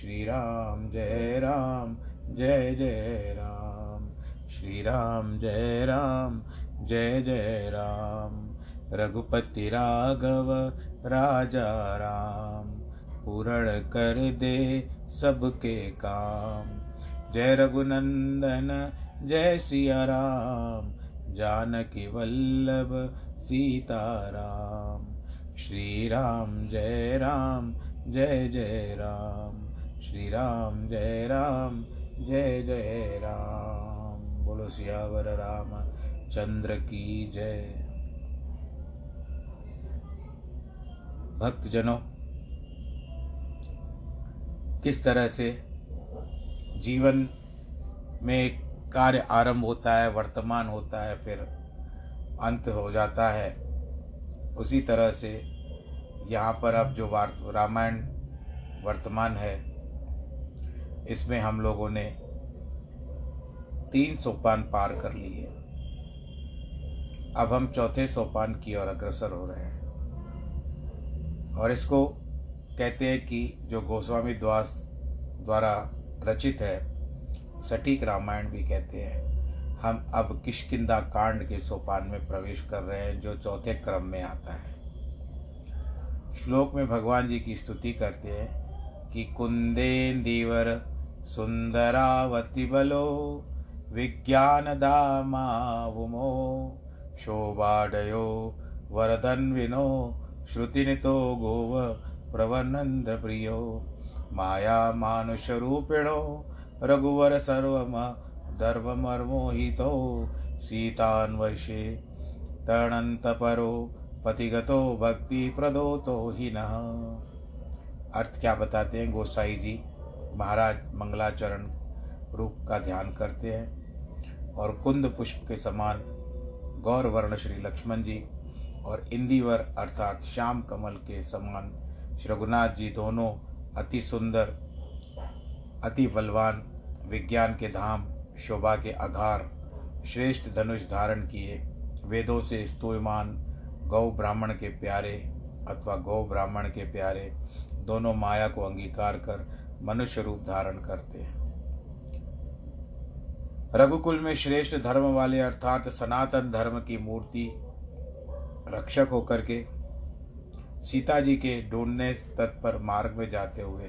श्री राम जय राम, जय जय राम। श्री राम जय राम, जय जय राम। रघुपति राघव, राजा राम। पूर्ण कर दे सबके काम। जय रघुनंदन, जय सिया राम। जानकी वल्लभ सीताराम श्री राम जय राम, जय जय राम। श्री राम जय राम, जय जय राम। बोलो सियावर राम, चंद्र की जय। भक्तजनों, किस तरह से जीवन में कार्य आरंभ होता है, वर्तमान होता है, फिर अंत हो जाता है, उसी तरह से यहाँ पर अब जो वार्त रामायण वर्तमान है इसमें हम लोगों ने तीन सोपान पार कर लिए। अब हम चौथे सोपान की ओर अग्रसर हो रहे हैं। और इसको कहते हैं कि जो गोस्वामी द्वास द्वारा रचित है, सटीक रामायण भी कहते हैं, हम अब किशकिंदा कांड के सोपान में प्रवेश कर रहे हैं, जो चौथे क्रम में आता है। श्लोक में भगवान जी की स्तुति करते हैं कि कुंदेन्दीवर सुंदरावती बलो विज्ञान दामावुमो शोभाडयो वरदन्विनो श्रुतिनितो गोव प्रवनंद प्रियो माया मानुषरूपिणो रघुवर सर्वम धर्ममर्मोहितो सीतान्वशे तणन्तपरो पतिगतो भक्तिप्रदो तो ही न। अर्थ क्या बताते हैं गोसाई जी? महाराज मंगलाचरण रूप का ध्यान करते हैं और कुंद पुष्प के समान गौर वर्ण श्री लक्ष्मण जी और इंदिवर अर्थात श्याम कमल के समान श्री रघुनाथ जी दोनों अति सुंदर, अति बलवान विज्ञान के धाम, शोभा के आघार श्रेष्ठ धनुष धारण किए, वेदों से स्तुयमान गौ ब्राह्मण के प्यारे अथवा गौ ब्राह्मण के प्यारे दोनों माया को अंगीकार कर मनुष्य रूप धारण करते हैं। रघुकुल में श्रेष्ठ धर्म वाले अर्थात सनातन धर्म की मूर्ति रक्षक होकर के सीता जी के ढूँढने तत्पर मार्ग में जाते हुए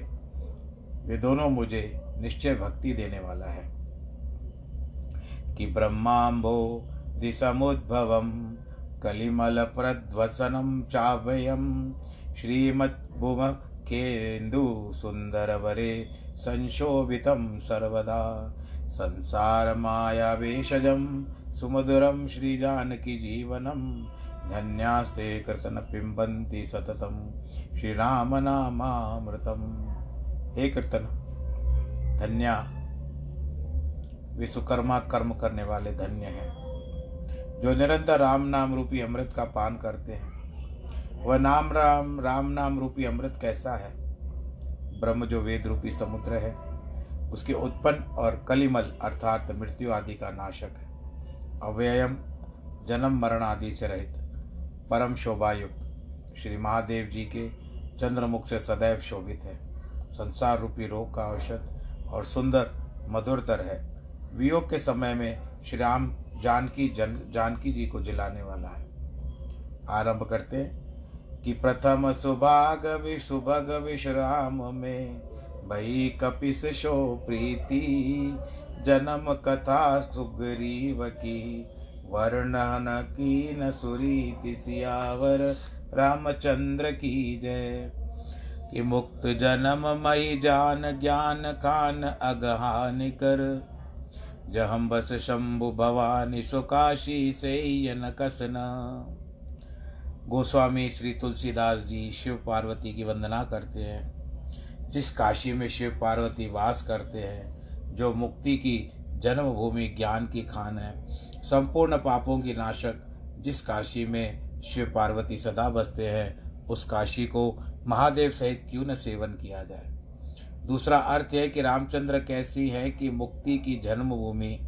वे दोनों मुझे निश्चय भक्ति देने वाला है कि ब्रह्माम्बो दिसमुद्भवम कलिमल प्रध्वसनम चाव्ययम, श्रीमद्भुम केन्दु सुन्दरवरे संशोभितं सर्वदा। संसारमायावेशजं सुमधुरं श्रीजानकीजीवनं धन्यास्ते कृतन पिबंती सततं श्रीरामनामामृतम्। हे कीर्तन, धन्या विश्वकर्मा कर्म करने वाले धन्य हैं, जो निरंतर राम नाम रूपी अमृत का पान करते हैं। वह नाम राम राम नाम रूपी अमृत कैसा है? ब्रह्म जो वेद रूपी समुद्र है, उसके उत्पन्न और कलिमल अर्थात मृत्यु आदि का नाशक है। अव्ययम जन्म मरण आदि से रहित, परम शोभायुक्त, श्री महादेव जी के चंद्रमुख से सदैव शोभित है। संसार रूपी रोग का औषध और सुंदर, मधुरतर है। वियोग के समय में श्री राम जानकी जन, जानकी जी को जिलाने वाला है। आरंभ करते हैं। कि प्रथम सुभाग विशुभग विश्राम में भई कपिस शो प्रीति, जन्म कथा सुग्रीव की। वर्णन की न सुरीति सियावर रामचंद्र की जय। कि मुक्त जन्म मई जान ज्ञान खान अगहान कर। जहम बस शंभु भवानी सुकाशी से यन कसना। गोस्वामी श्री तुलसीदास जी शिव पार्वती की वंदना करते हैं, जिस काशी में शिव पार्वती वास करते हैं, जो मुक्ति की जन्मभूमि, ज्ञान की खान है, संपूर्ण पापों की नाशक, जिस काशी में शिव पार्वती सदा बसते हैं, उस काशी को महादेव सहित क्यों न सेवन किया जाए? दूसरा अर्थ है कि रामचंद्र कैसी है कि मुक्ति की जन्मभूमि,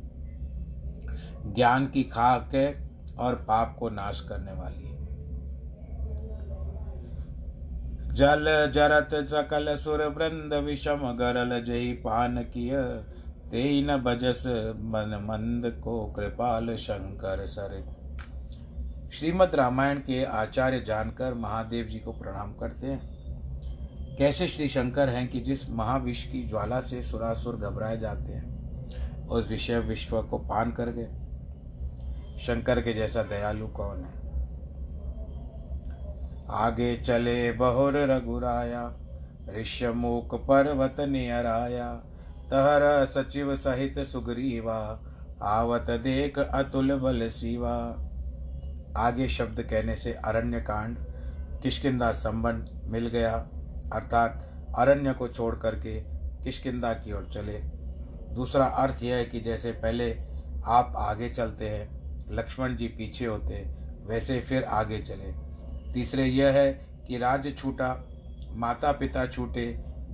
ज्ञान की खाक है और पाप को नाश करने वाली है। जल जरत सकल सुर वृंद विषम गरल जय पान किय। तेन बजस मन मंद को कृपाल शंकर सरित श्रीमद् रामायण के आचार्य जानकर महादेव जी को प्रणाम करते हैं। कैसे श्री शंकर हैं कि जिस महाविश्व की ज्वाला से सुरासुर घबराए जाते हैं, उस विषय विश्व को पान कर गए। शंकर के जैसा दयालु कौन है? आगे चले बहुर रघुराया ऋष्यमुख पर्वत नियराया। तहर सचिव सहित सुग्रीवा, आवत देख अतुल बल सीवा। आगे शब्द कहने से अरण्य कांड किशकिंदा संबंध मिल गया। अर्थात अरण्य को छोड़ करके किशकिंदा की ओर चले। दूसरा अर्थ यह है कि जैसे पहले आप आगे चलते हैं, लक्ष्मण जी पीछे होते, वैसे फिर आगे चले। तीसरे यह है कि राज्य छूटा माता पिता छूटे,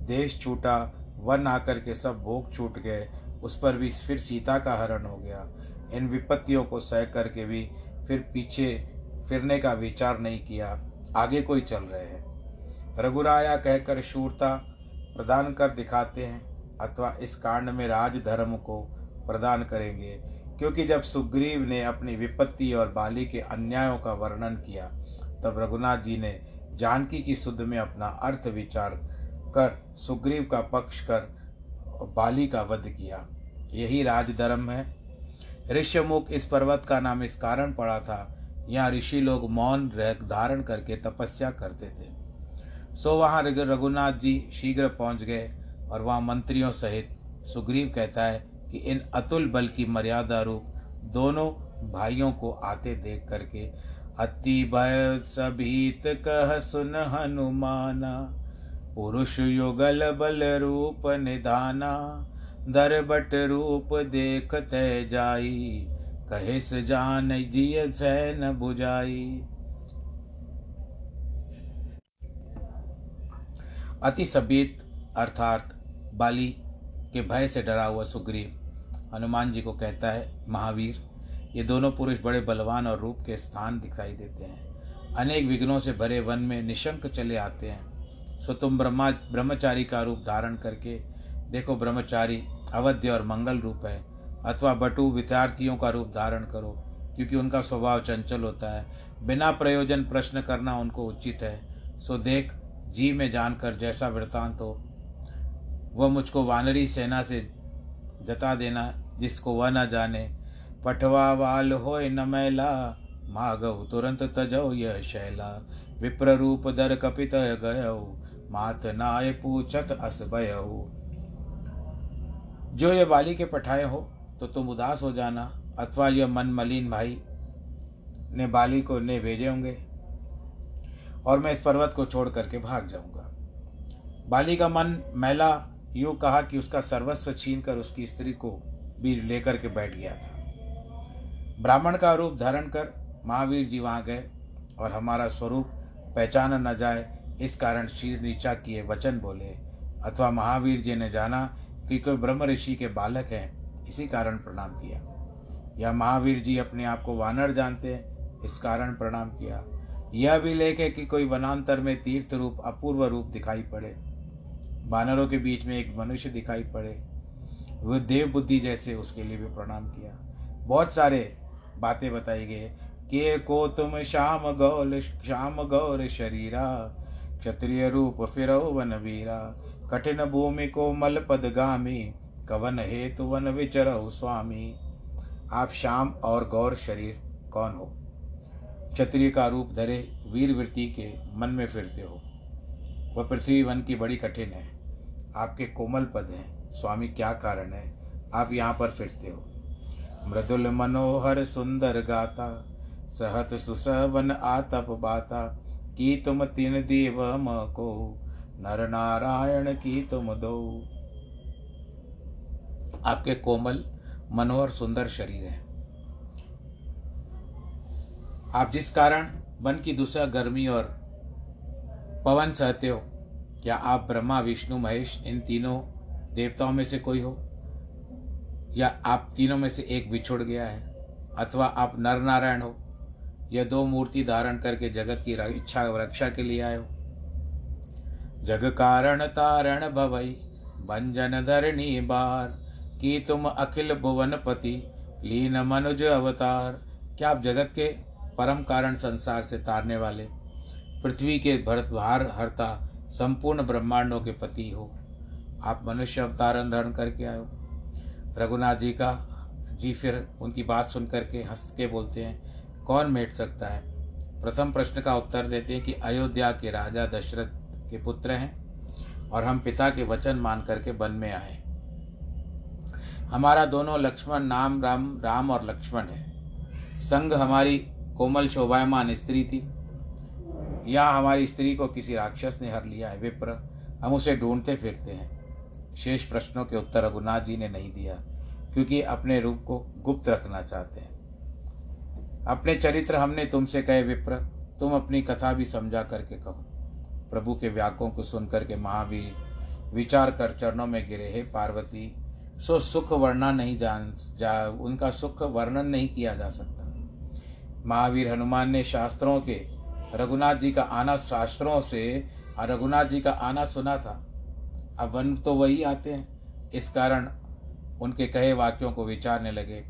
देश छूटा, वन आकर के सब भोग छूट गए, उस पर भी फिर सीता का हरण हो गया। इन विपत्तियों को सह करके भी फिर पीछे फिरने का विचार नहीं किया। आगे कोई चल रहे हैं। रघुराया कहकर शूरता प्रदान कर दिखाते हैं, अथवा इस कांड में राजधर्म को प्रदान करेंगे, क्योंकि जब सुग्रीव ने अपनी विपत्ति और बाली के अन्यायों का वर्णन किया तब रघुनाथ जी ने जानकी की सुध में अपना अर्थ विचार कर, सुग्रीव का पक्ष कर, बाली का वध किया। यही राजधर्म है। ऋष्यमुख इस पर्वत का नाम इस कारण पड़ा था, यहाँ ऋषि लोग मौन रह धारण करके तपस्या करते थे। सो वहाँ रघुनाथ जी शीघ्र पहुँच गए और वहाँ मंत्रियों सहित सुग्रीव कहता है कि इन अतुल बल की मर्यादा रूप दोनों भाइयों को आते देख करके अति भय सभीत कह सुन हनुमाना। पुरुष युगल बल रूप निधाना दर बट रूप देख तय जाई। कहे से जान जिय सैन बुझाई। अति सभीत, अर्थात बाली के भय से डरा हुआ सुग्रीव, हनुमान जी को कहता है, महावीर ये दोनों पुरुष बड़े बलवान और रूप के स्थान दिखाई देते हैं। अनेक विघ्नों से भरे वन में निशंक चले आते हैं। सो तुम ब्रह्मा, ब्रह्मचारी का रूप धारण करके देखो, ब्रह्मचारी अवध्य और मंगल रूप है, अथवा बटु विद्यार्थियों का रूप धारण करो, क्योंकि उनका स्वभाव चंचल होता है। बिना प्रयोजन प्रश्न करना उनको उचित है। सो देख, जी में जानकर जैसा वृतांत हो, वह मुझको वानरी सेना से जता देना, जिसको वह न जाने पठवा वाल हो न मैला, मागव तुरंत तजो यह शैला। विप्र रूप दर कपित गयो, मात नाय पूछत अस भयो जो ये बाली के पठाए हो तो तुम उदास हो जाना, अथवा यह मन मलिन भाई, ने बाली को ने भेजे होंगे, और मैं इस पर्वत को छोड़ करके भाग जाऊँगा। बाली का मन मैला, यूँ कहा कि उसका सर्वस्व छीन कर उसकी स्त्री को भी लेकर के बैठ गया था। ब्राह्मण का रूप धारण कर महावीर जी वहाँ गए और हमारा स्वरूप पहचाना न जाए, इस कारण शीर नीचा किए वचन बोले। अथवा महावीर जी ने जाना कि कोई ब्रह्म ऋषि के बालक हैं, इसी कारण प्रणाम किया। या महावीर जी अपने आप को वानर जानते हैं, इस कारण प्रणाम किया। यह भी लेख है कि कोई वनांतर में तीर्थ रूप अपूर्व रूप दिखाई पड़े। बानरों के बीच में एक मनुष्य दिखाई पड़े। वह देव बुद्धि जैसे उसके लिए भी प्रणाम किया। बहुत सारे बातें बताई गई। के को तुम श्याम गौल, श्याम गौर शरीरा, क्षत्रिय रूप फिरो वन वीरा। कठिन भूमि को मल पद गामी, कवन हेतु वन विचरहु स्वामी। आप श्याम और गौर शरीर कौन हो? क्षत्रिय का रूप धरे वीर वृत्ति के मन में फिरते हो। वह पृथ्वी वन की बड़ी कठिन है। आपके कोमल पद हैं। स्वामी, क्या कारण है? आप यहाँ पर फिरते हो। मृदुल मनोहर सुंदर गाता, सहत सुसवन आतप बाता, की तुम तीन देव म को नर नारायण की तुम दो। आपके कोमल मनोहर सुंदर शरीर है। आप जिस कारण वन की दूसरा गर्मी और पवन सहते हो, क्या आप ब्रह्मा, विष्णु, महेश, इन तीनों देवताओं में से कोई हो? या आप तीनों में से एक बिछुड़ गया है, अथवा आप नर नारायण हो, या दो मूर्ति धारण करके जगत की इच्छा रक्षा के लिए आए हो। जग कारण तारण भवई, भंजन धरणी बार, की तुम अखिल भुवन पति लीन मनुज अवतार। क्या आप जगत के परम कारण संसार से तारने वाले, पृथ्वी के भरत भार हरता, संपूर्ण ब्रह्मांडों के पति हो? आप मनुष्य अवतारण धारण करके आए हो। रघुनाथ जी का। जी फिर उनकी बात सुन करके हंस के बोलते हैं, कौन मेट सकता है? प्रथम प्रश्न का उत्तर देते हैं कि अयोध्या के राजा दशरथ के पुत्र हैं और हम पिता के वचन मान करके वन में आए हमारा दोनों लक्ष्मण नाम राम राम और लक्ष्मण है। संग हमारी कोमल शोभायमान स्त्री थी। या हमारी स्त्री को किसी राक्षस ने हर लिया है विप्र। हम उसे ढूंढते फिरते हैं। शेष प्रश्नों के उत्तर रघुनाथ जी ने नहीं दिया, क्योंकि अपने रूप को गुप्त रखना चाहते हैं। अपने चरित्र हमने तुमसे कहे, विप्र, तुम अपनी कथा भी समझा करके कहो। प्रभु के व्याकों को सुनकर के महावीर विचार कर चरणों में गिरे, हे पार्वती, सो सुख वर्णा नहीं जान, जा, उनका सुख वर्णन नहीं किया जा सकता। महावीर हनुमान ने शास्त्रों के, रघुनाथ जी का आना शास्त्रों से, रघुनाथ जी का आना सुना था। अब वन तो वही आते हैं। इस कारण उनके कहे वाक्यों को विचारने लगे।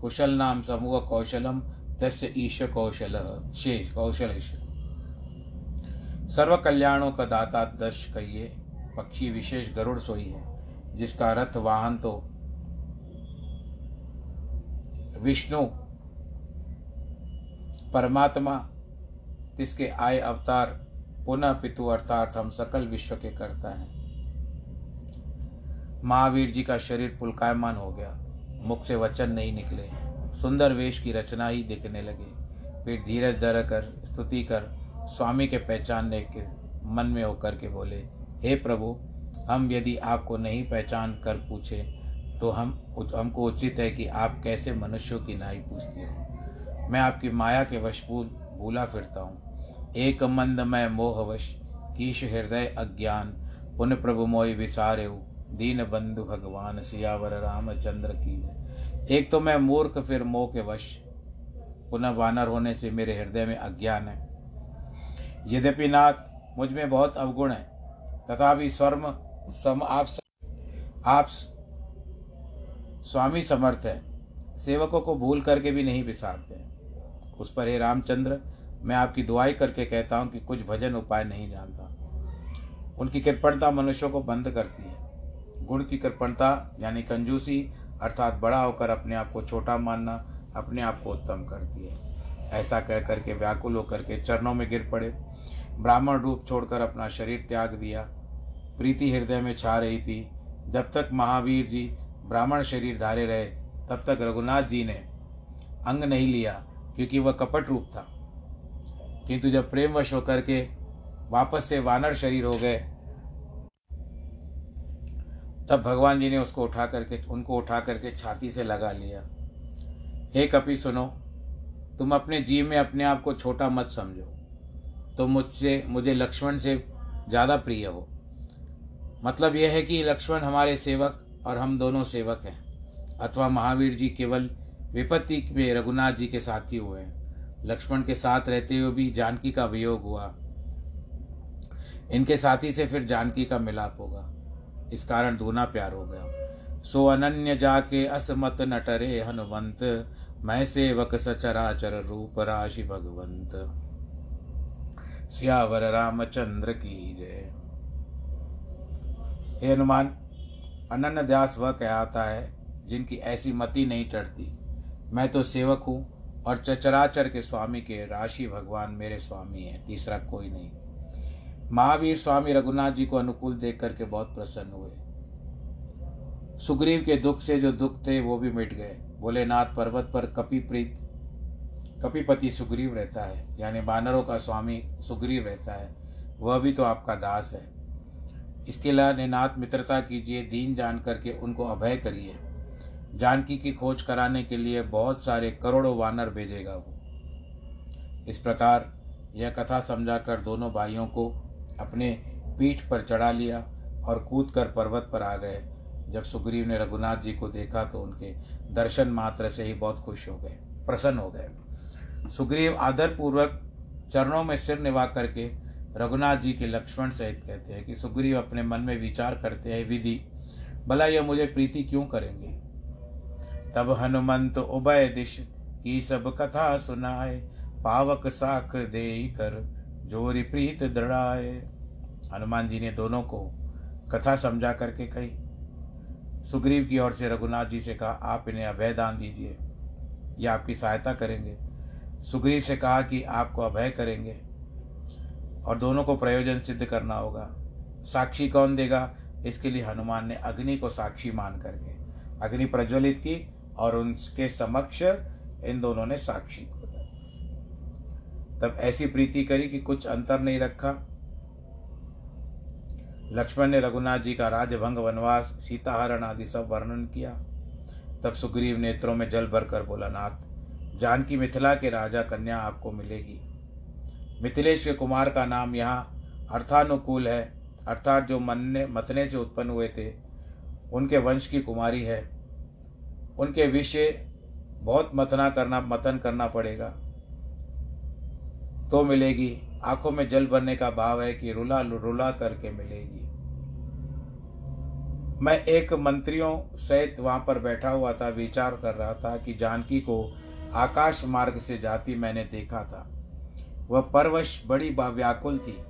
कुशल नाम समूह कौशलम, तस्य ईश कौशल, शेष कौशल सर्व कल्याणों का दाता दश कहिए, पक्षी विशेष गरुड़ सोई है, जिसका रथ वाहन तो विष्णु, परमात्मा, जिसके आय अवतार पुनः पितु अर्थात हम सकल विश्व के करता है। महावीर जी का शरीर पुलकायमान हो गया। मुख से वचन नहीं निकले। सुंदर वेश की रचना ही दिखने लगी। फिर धीरज धर कर स्तुति कर, स्वामी के पहचानने के मन में होकर के बोले, हे प्रभु, हम यदि आपको नहीं पहचान कर पूछे तो हम हमको उचित है कि आप कैसे मनुष्यों की नाई पूछते हो। मैं आपकी माया के वशभूत भूला फिरता हूँ। एक मंद मैं मोहवश, कीश हृदय अज्ञान, पुन प्रभु मोहि विसारे दीन बंधु भगवान सियावर रामचंद्र की एक तो मैं मूर्ख फिर मोह के वश। पुनः वानर होने से मेरे हृदय में अज्ञान है। यद्यपि नाथ मुझमें बहुत अवगुण है तथापि स्वर्म सम आप स, आप स्वामी समर्थ है। सेवकों को भूल करके भी नहीं बिसारते उस पर हे रामचंद्र मैं आपकी दुआई करके कहता हूँ कि कुछ भजन उपाय नहीं जानता। उनकी कृपणता मनुष्यों को बंद करती है। गुण की कृपणता, यानी कंजूसी, अर्थात बड़ा होकर अपने आप को छोटा मानना, अपने आप को उत्तम करती है ऐसा कह करके व्याकुल होकर के चरणों में गिर पड़े। ब्राह्मण रूप छोड़कर अपना शरीर त्याग दिया। प्रीति हृदय में छा रही थी। जब तक महावीर जी ब्राह्मण शरीर धारे रहे, तब तक रघुनाथ जी ने अंग नहीं लिया, क्योंकि वह कपट रूप था। किंतु जब प्रेमवश होकर के वापस से वानर शरीर हो गए तब भगवान जी ने उसको उठा करके, उनको उठा करके छाती से लगा लिया। हे कपि सुनो, तुम अपने जीव में अपने आप को छोटा मत समझो। तो मुझसे, मुझे लक्ष्मण से ज़्यादा प्रिय हो। मतलब यह है कि लक्ष्मण हमारे सेवक और हम दोनों सेवक हैं। अथवा महावीर जी केवल विपत्ति में रघुनाथ जी के साथी हुए हैं। लक्ष्मण के साथ रहते हुए भी जानकी का वियोग हुआ। इनके साथी से फिर जानकी का मिलाप होगा। इस कारण दूना प्यार हो गया। सो अनन्य जाके असमत नटरे हनुमंत मैं सेवक सचराचर रूप राशि भगवंत। सियावर रामचंद्र की जय। हे हनुमान, अनन्य दास वह कहता है, जिनकी ऐसी मति नहीं टरती। मैं तो सेवक हूँ और चचराचर के स्वामी के राशि भगवान मेरे स्वामी हैं, तीसरा कोई नहीं। महावीर स्वामी रघुनाथ जी को अनुकूल देख करके बहुत प्रसन्न हुए। सुग्रीव के दुख से जो दुख थे, वो भी मिट गए। बोले नाथ पर्वत पर कपि प्रीत कपिपति सुग्रीव रहता है। यानी बानरों का स्वामी सुग्रीव रहता है। वह भी तो आपका दास है। इसके लिए नाथ मित्रता कीजिए, दीन जान करके उनको अभय करिए। जानकी की खोज कराने के लिए बहुत सारे करोड़ों वानर भेजेगा वो। इस प्रकार यह कथा समझाकर दोनों भाइयों को अपने पीठ पर चढ़ा लिया और कूद कर पर्वत पर आ गए। जब सुग्रीव ने रघुनाथ जी को देखा तो उनके दर्शन मात्र से ही बहुत खुश हो गए, प्रसन्न हो गए। सुग्रीव आदरपूर्वक चरणों में सिर निभा करके रघुनाथ जी के लक्ष्मण सहित कहते हैं कि, सुग्रीव, अपने मन में विचार करते हैं, विधि। भला यह मुझे प्रीति क्यों करेंगे? तब हनुमंत उभय दिश की सब कथा सुनाए, पावक साख दे कर जोरी प्रीत दृढ़ाए, हनुमान जी ने दोनों को कथा समझा करके कही। सुग्रीव की ओर से रघुनाथ जी से कहा, आप इन्हें अभय दान दीजिए, ये आपकी सहायता करेंगे। सुग्रीव से कहा कि, आपको अभय करेंगे और दोनों को प्रयोजन सिद्ध करना होगा। साक्षी कौन देगा? इसके लिए हनुमान ने अग्नि को साक्षी मान करके, अग्नि प्रज्वलित की और उनके समक्ष इन दोनों ने साक्षी तब ऐसी प्रीति करी कि कुछ अंतर नहीं रखा। लक्ष्मण ने रघुनाथ जी का राजभंग, वनवास, सीताहरण आदि सब वर्णन किया। तब सुग्रीव नेत्रों में जल भरकर बोला, नाथ, जानकी मिथिला के राजा कन्या आपको मिलेगी। मिथिलेश के कुमार का नाम यहाँ अर्थानुकूल है, अर्थात जो मनने मतने से उत्पन्न हुए थे, उनके वंश की कुमारी है। उनके विषय बहुत मतना करना मतन करना पड़ेगा। तो मिलेगी। आँखों में जल भरने का भाव है कि रुला रुला करके मिलेगी। मैं एक मंत्रियों सहित वहाँ पर बैठा हुआ था, विचार कर रहा था कि जानकी को आकाश मार्ग से जाती मैंने देखा था। वह परवश बड़ी व्याकुल थी।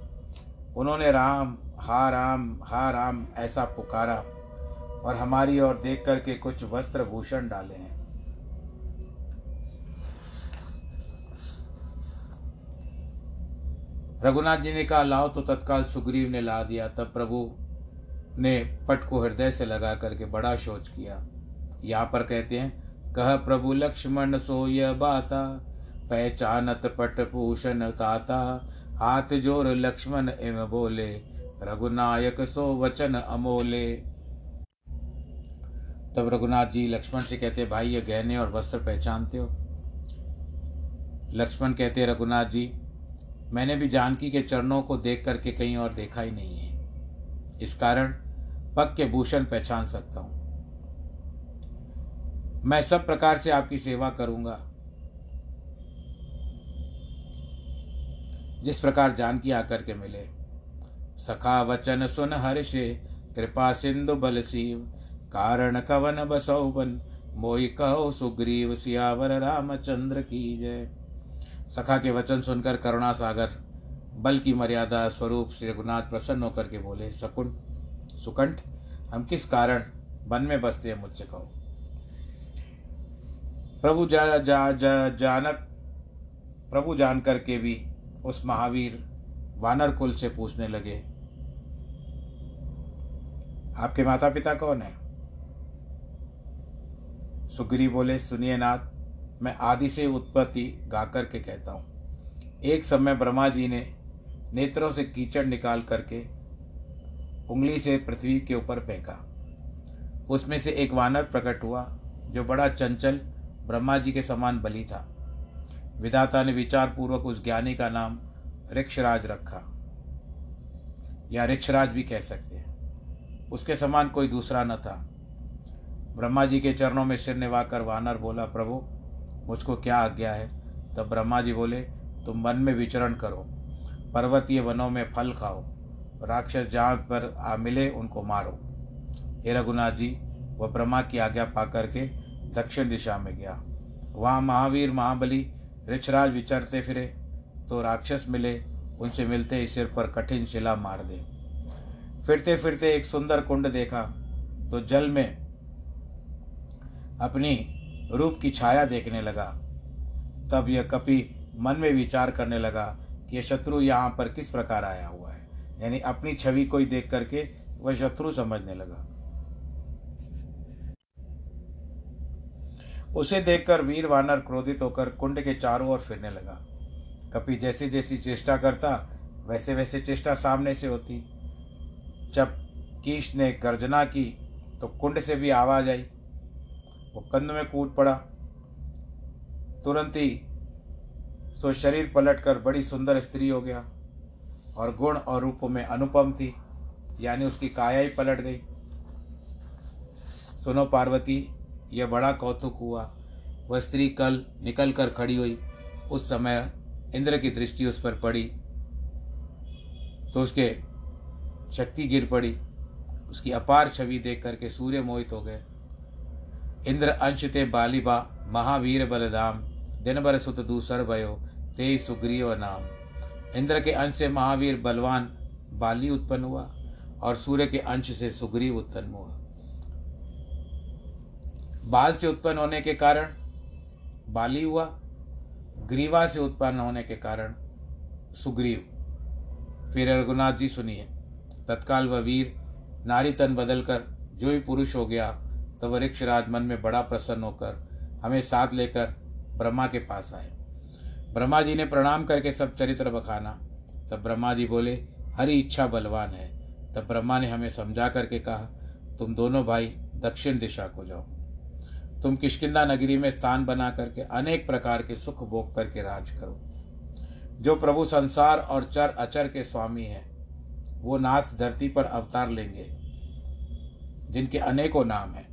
उन्होंने राम, हा राम हा राम ऐसा पुकारा और हमारी ओर देख करके कुछ वस्त्र भूषण डाले हैं। रघुनाथ जी ने कहा, लाओ तो तत्काल सुग्रीव ने ला दिया। तब प्रभु ने पट को हृदय से लगा करके बड़ा शोच किया। यहाँ पर कहते हैं, कह प्रभु लक्ष्मण सोय बाता, पहचानत पट भूषण ताता। हाथ ज़ोर लक्ष्मण एम बोले, रघुनायक सो वचन अमोले। तब रघुनाथ जी लक्ष्मण से कहते, भाई, ये गहने और वस्त्र पहचानते हो? लक्ष्मण कहते, रघुनाथ जी मैंने भी जानकी के चरणों को देख करके कहीं और देखा ही नहीं है। इस कारण पग के भूषण पहचान सकता हूँ। मैं सब प्रकार से आपकी सेवा करूँगा। जिस प्रकार जानकी आकर के मिले। सखा वचन सुन हर्षे, कृपा सिंधु बल सीव। कारण कवन बसौ बन, मोहि कहो सुग्रीव सियावर रामचंद्र की जय। सखा के वचन सुनकर करुणा सागर बल की मर्यादा स्वरूप श्री रघुनाथ प्रसन्न होकर के बोले सकुंड सुकंठ हम किस कारण वन में बसते हैं मुझसे कहो? प्रभु जा, जा, जा, जानक प्रभु जान करके भी उस महावीर वानर कुल से पूछने लगे आपके माता पिता कौन है? सुग्री बोले सुनिए नाथ मैं आदि से उत्पत्ति गा कर के कहता हूँ। एक समय ब्रह्मा जी ने नेत्रों से कीचड़ निकाल करके उंगली से पृथ्वी के ऊपर फेंका। उसमें से एक वानर प्रकट हुआ, जो बड़ा चंचल ब्रह्मा जी के समान बली था। विधाता ने विचार पूर्वक उस ज्ञानी का नाम ऋक्षराज रखा। या ऋक्षराज भी कह सकते हैं। उसके समान कोई दूसरा न था। ब्रह्मा जी के चरणों में सिर निभाकर वानर बोला, प्रभु मुझको क्या आज्ञा है? तब ब्रह्मा जी बोले, तुम वन में विचरण करो, पर्वतीय वनों में फल खाओ, राक्षस जहाँ पर आ मिले उनको मारो। हे रघुनाथ जी वह ब्रह्मा की आज्ञा पा करके दक्षिण दिशा में गया। वहाँ महावीर, महाबली, ऋषराज विचरते फिरे तो राक्षस मिले, उनसे मिलते ही सिर पर कठिन शिला मार दे। फिरते फिरते एक सुंदर कुंड देखा तो जल में अपनी रूप की छाया देखने लगा। तब यह कपि मन में विचार करने लगा कि यह शत्रु यहाँ पर किस प्रकार आया हुआ है। यानी अपनी छवि को ही देख करके वह शत्रु समझने लगा। उसे देखकर वीर वानर क्रोधित होकर कुंड के चारों ओर फिरने लगा। कपि जैसी जैसी चेष्टा करता वैसे वैसे चेष्टा सामने से होती। जब कीश ने गर्जना की तो कुंड से भी आवाज़ आई वो कंध में कूद पड़ा। तुरंत ही सो शरीर पलटकर बड़ी सुंदर स्त्री हो गया और गुण और रूप में अनुपम थी, यानी उसकी काया ही पलट गई। सुनो पार्वती, यह बड़ा कौतुक हुआ। वह स्त्री कल निकल कर खड़ी हुई। उस समय इंद्र की दृष्टि उस पर पड़ी तो उसके शक्ति गिर पड़ी। उसकी अपार छवि देख करके सूर्य मोहित हो गए। इंद्र अंश ते बालिबा महावीर बलदाम दिन भर सुत दूसर भयो ते सुग्रीव नाम। इंद्र के अंश से महावीर बलवान बाली उत्पन्न हुआ और सूर्य के अंश से सुग्रीव उत्पन्न हुआ। बाल से उत्पन्न होने के कारण बाली हुआ, ग्रीवा से उत्पन्न होने के कारण सुग्रीव। फिर रघुनाथ जी सुनिए, तत्काल वह वीर नारी तन बदलकर जो ही पुरुष हो गया तो वृक्षराज मन में बड़ा प्रसन्न होकर हमें साथ लेकर ब्रह्मा के पास आए। ब्रह्मा जी ने प्रणाम करके सब चरित्र बखाना। तब ब्रह्मा जी बोले, हरी इच्छा बलवान है। तब ब्रह्मा ने हमें समझा करके कहा, तुम दोनों भाई दक्षिण दिशा को जाओ। तुम किशकिंदा नगरी में स्थान बना करके अनेक प्रकार के सुख भोग करके राज करो। जो प्रभु संसार और चर अचर के स्वामी हैं, वो नाथ धरती पर अवतार लेंगे, जिनके अनेकों नाम हैं।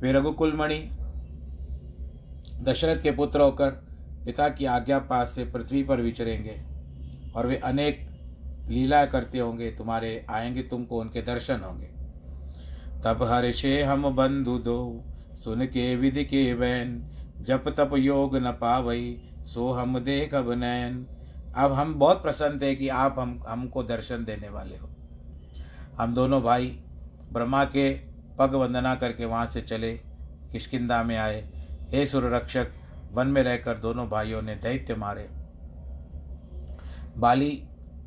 वे रघुकुलमणि दशरथ के पुत्र होकर पिता की आज्ञा पास से पृथ्वी पर विचरेंगे और वे अनेक लीला करते होंगे, तुम्हारे आएँगे तुमको उनके दर्शन होंगे। तब हर्षे हम बंधु दो, सुन के विधि के बैन, जप तप योग न पावई, सो हम देख अब नैन। अब हम बहुत प्रसन्न थे कि आप हम, हमको दर्शन देने वाले हो। हम दोनों भाई ब्रह्मा के पग वंदना करके वहाँ से चले किशकिंदा में आए। हे सुर रक्षक वन में रहकर दोनों भाइयों ने दैत्य मारे। बाली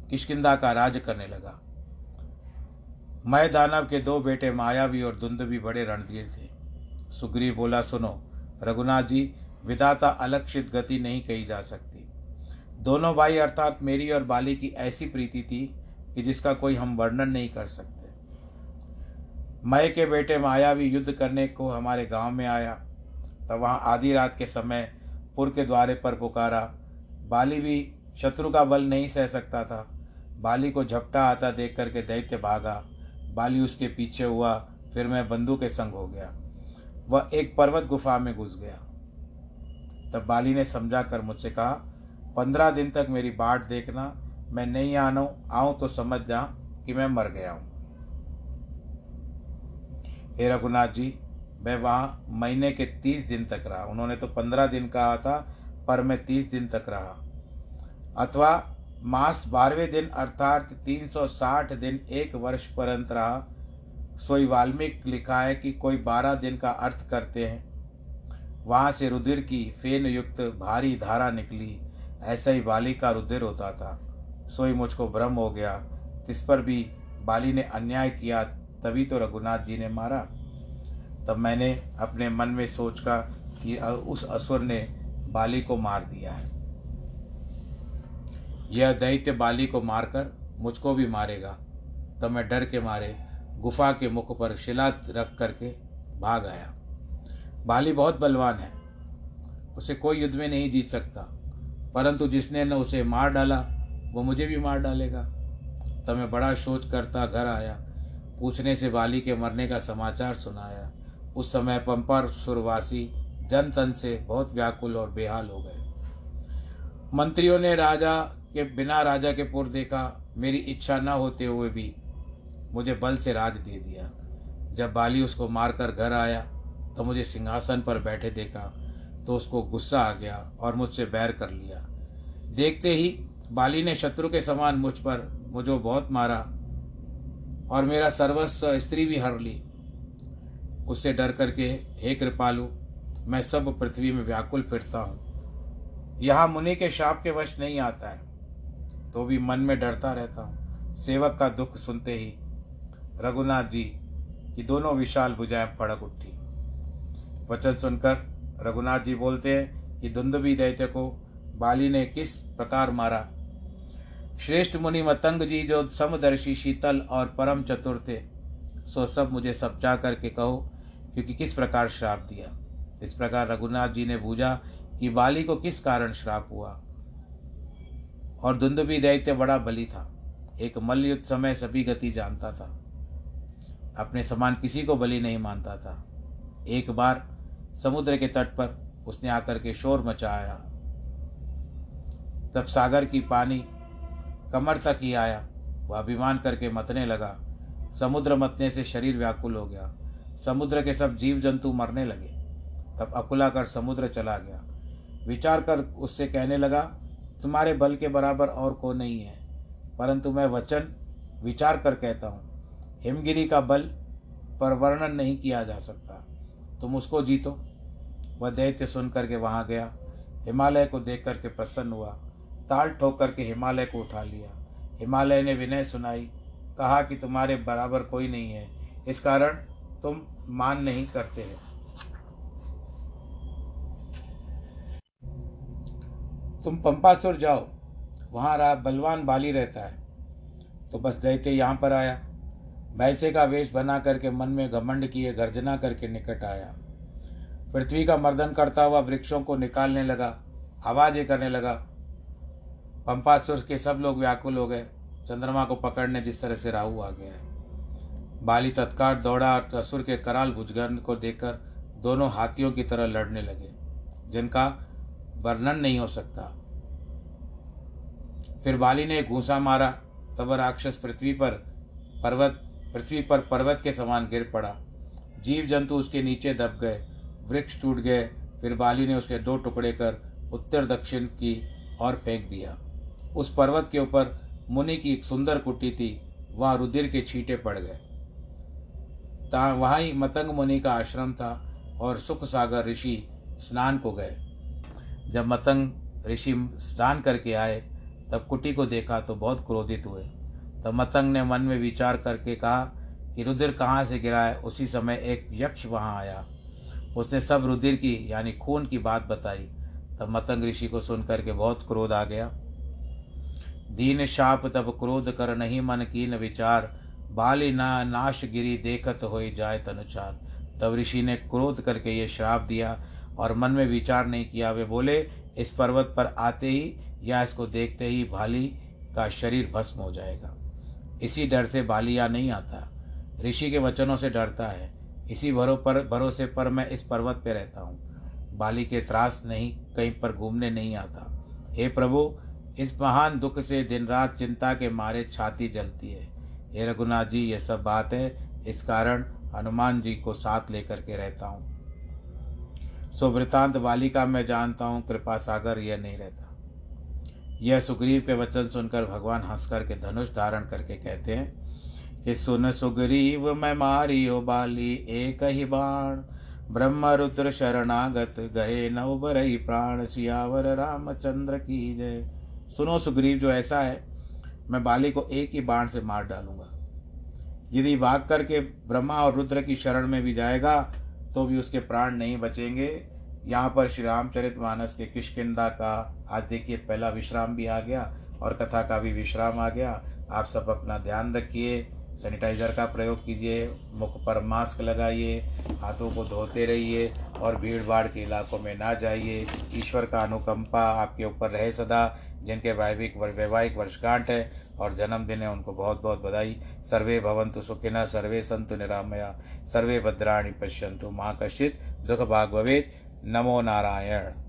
किशकिंदा का राज करने लगा। मय दानव के दो बेटे मायावी और धुंध भी बड़े रणधीर थे। सुग्रीव बोला, सुनो, रघुनाथ जी, विधाता अलक्षित गति नहीं कही जा सकती। दोनों भाई अर्थात मेरी और बाली की ऐसी प्रीति थी कि जिसका कोई हम वर्णन नहीं कर सकते। मय के बेटे मायावी युद्ध करने को हमारे गाँव में आया। तब वहाँ आधी रात के समय पुर के द्वारे पर पुकारा। बाली भी शत्रु का बल नहीं सह सकता था। बाली को झपटा आता देख करके दैत्य भागा। बाली उसके पीछे हुआ, फिर मैं बंधु के संग हो गया। वह एक पर्वत गुफा में घुस गया। तब बाली ने समझा कर मुझसे कहा, पंद्रह दिन तक मेरी बाट देखना, मैं नहीं आना, आऊँ तो समझ जा कि मैं मर गया हूँ। हे रघुनाथ जी, मैं वहाँ महीने के तीस दिन तक रहा। उन्होंने तो पंद्रह दिन कहा था, पर मैं तीस दिन तक रहा। अथवा मास बारहवें दिन अर्थात तीन सौ साठ दिन एक वर्ष पर्यंत रहा। सोई वाल्मीकि लिखा है कि कोई बारह दिन का अर्थ करते हैं। वहाँ से रुधिर की फेन युक्त भारी धारा निकली। ऐसा ही बाली का रुधिर होता था। सोई मुझको भ्रम हो गया। इस पर भी बाली ने अन्याय किया तभी तो रघुनाथ जी ने मारा। तब मैंने अपने मन में सोचा कि उस असुर ने बाली को मार दिया है। यह दैत्य बाली को मारकर मुझको भी मारेगा। तब मैं डर के मारे गुफा के मुख पर शिला रख करके भाग आया। बाली बहुत बलवान है। उसे कोई युद्ध में नहीं जीत सकता। परंतु जिसने न उसे मार डाला, वो मुझे भी मार डालेगा। तब मैं बड़ा सोच करता घर आया। पूछने से बाली के मरने का समाचार सुनाया। उस समय पंपर सुरवासी जन तन से बहुत व्याकुल और बेहाल हो गए। मंत्रियों ने राजा के बिना राजा के पुर देखा। मेरी इच्छा न होते हुए भी मुझे बल से राज दे दिया। जब बाली उसको मारकर घर आया तो मुझे सिंहासन पर बैठे देखा तो उसको गुस्सा आ गया और मुझसे बैर कर लिया। देखते ही बाली ने शत्रु के समान मुझ पर मुझे बहुत मारा। और मेरा सर्वस्व स्त्री भी हर ली। उससे डर करके, हे कृपालु, मैं सब पृथ्वी में व्याकुल फिरता हूँ। यहाँ मुनि के शाप के वश नहीं आता है तो भी मन में डरता रहता हूँ। सेवक का दुख सुनते ही रघुनाथ जी की दोनों विशाल भुजाएँ फड़क उठी। वचन सुनकर रघुनाथ जी बोलते हैं कि धुंधवी दैत्य को बाली ने किस प्रकार मारा? श्रेष्ठ मुनि मतंग जी जो समदर्शी, शीतल और परम चतुर थे, सो सब मुझे सब समझा करके कहो क्योंकि किस प्रकार श्राप दिया। इस प्रकार रघुनाथ जी ने पूछा कि बाली को किस कारण श्राप हुआ। और धुंधवी दैत्य बड़ा बली था। एक मल्लयुद्ध समय सभी गति जानता था। अपने समान किसी को बलि नहीं मानता था। एक बार समुद्र के तट पर उसने आकर के शोर मचाया। तब सागर की पानी कमर तक ही आया। वह अभिमान करके मतने लगा। समुद्र मतने से शरीर व्याकुल हो गया। समुद्र के सब जीव जंतु मरने लगे। तब अकुला कर समुद्र चला गया। विचार कर उससे कहने लगा, तुम्हारे बल के बराबर और को नहीं है। परंतु मैं वचन, विचार कर कहता हूँ। हिमगिरी का बल पर वर्णन नहीं किया जा सकता। तुम उसको जीतो। वह दैत्य सुन करके वहाँ गया। हिमालय को देख करके प्रसन्न हुआ। ताल ठोक करके हिमालय को उठा लिया। हिमालय ने विनय सुनाई, कहा कि तुम्हारे बराबर कोई नहीं है। इस कारण तुम मान नहीं करते हैं। तुम पंपासुर जाओ, वहाँ रहा बलवान बाली रहता है। तो बस दैत्य यहाँ पर आया। वैसे का वेश बना करके मन में घमंड किए गर्जना करके निकट आया। पृथ्वी का मर्दन करता हुआ वृक्षों को निकालने लगा, आवाज़ें करने लगा। पंपासुर के सब लोग व्याकुल हो गए। चंद्रमा को पकड़ने जिस तरह से राहु आ गया है। बाली तत्काल दौड़ा और असुर के कराल भुजगंध को देखकर दोनों हाथियों की तरह लड़ने लगे, जिनका वर्णन नहीं हो सकता। फिर बाली ने घूसा मारा, तब राक्षस पृथ्वी पर पर्वत, पृथ्वी पर पर्वत के समान गिर पड़ा। जीव जंतु उसके नीचे दब गए, वृक्ष टूट गए, फिर बाली ने उसके दो टुकड़े कर उत्तर दक्षिण की और फेंक दिया। उस पर्वत के ऊपर मुनि की एक सुंदर कुटी थी, वहाँ रुधिर के छींटे पड़ गए। वहाँ ही मतंग मुनि का आश्रम था और सुख सागर ऋषि स्नान को गए। जब मतंग ऋषि स्नान करके आए, तब कुटी को देखा तो बहुत क्रोधित हुए। तब मतंग ने मन में विचार करके कहा कि रुधिर कहाँ से गिरा है, उसी समय एक यक्ष वहाँ आया। उसने सब रुधिर की, यानी खून की बात बताई। तब मतंग ऋषि को सुनकर के बहुत क्रोध आ गया। दीन शाप तब क्रोध कर नहीं मन कीन विचार। बाली ना नाश गिरी देखत हो जाए तनुचार तब ऋषि ने क्रोध करके ये श्राप दिया और मन में विचार नहीं किया। वे बोले, इस पर्वत पर आते ही या इसको देखते ही भाली का शरीर भस्म हो जाएगा। इसी डर से बालिया नहीं आता। ऋषि के वचनों से डरता है। इसी भरो पर, भरोसे पर मैं इस पर्वत पर रहता हूँ। बाली के त्रास नहीं, कहीं पर घूमने नहीं आता। हे प्रभु इस महान दुख से दिन रात चिंता के मारे छाती जलती है। हे रघुनाथ जी ये सब बात है। इस कारण हनुमान जी को साथ लेकर के रहता हूँ। सो वृतांत बालिका मैं जानता हूँ, कृपा सागर, यह नहीं रहता। यह सुग्रीव के वचन सुनकर भगवान हंस करके धनुष धारण करके कहते हैं कि, सुन सुग्रीव, मैं मारी मारियो बाली एक ही बाण। ब्रह्म रुद्र शरणागत गए नव बरई प्राण, सियावर रामचंद्र की जय। सुनो सुग्रीव, जो ऐसा है, मैं बाली को एक ही बाण से मार डालूँगा। यदि भाग करके ब्रह्मा और रुद्र की शरण में भी जाएगा तो भी उसके प्राण नहीं बचेंगे। यहाँ पर श्री रामचरित मानस के किशकिंदा का आज देखिए, पहला विश्राम भी आ गया और कथा का भी विश्राम आ गया। आप सब अपना ध्यान रखिए, सैनिटाइज़र का प्रयोग कीजिए, मुख पर मास्क लगाइए, हाथों को धोते रहिए और भीड़ भाड़ के इलाकों में ना जाइए। ईश्वर का अनुकंपा आपके ऊपर रहे सदा। जिनके वैविक वैवाहिक वर्षगांठ है और जन्मदिन है, उनको बहुत बहुत बधाई। सर्वे भवंतु सुखिना सर्वे संतु निरामया। सर्वे भद्राणी पश्यंतु माँ कश्चित। दुख भागवेद नमो नारायण।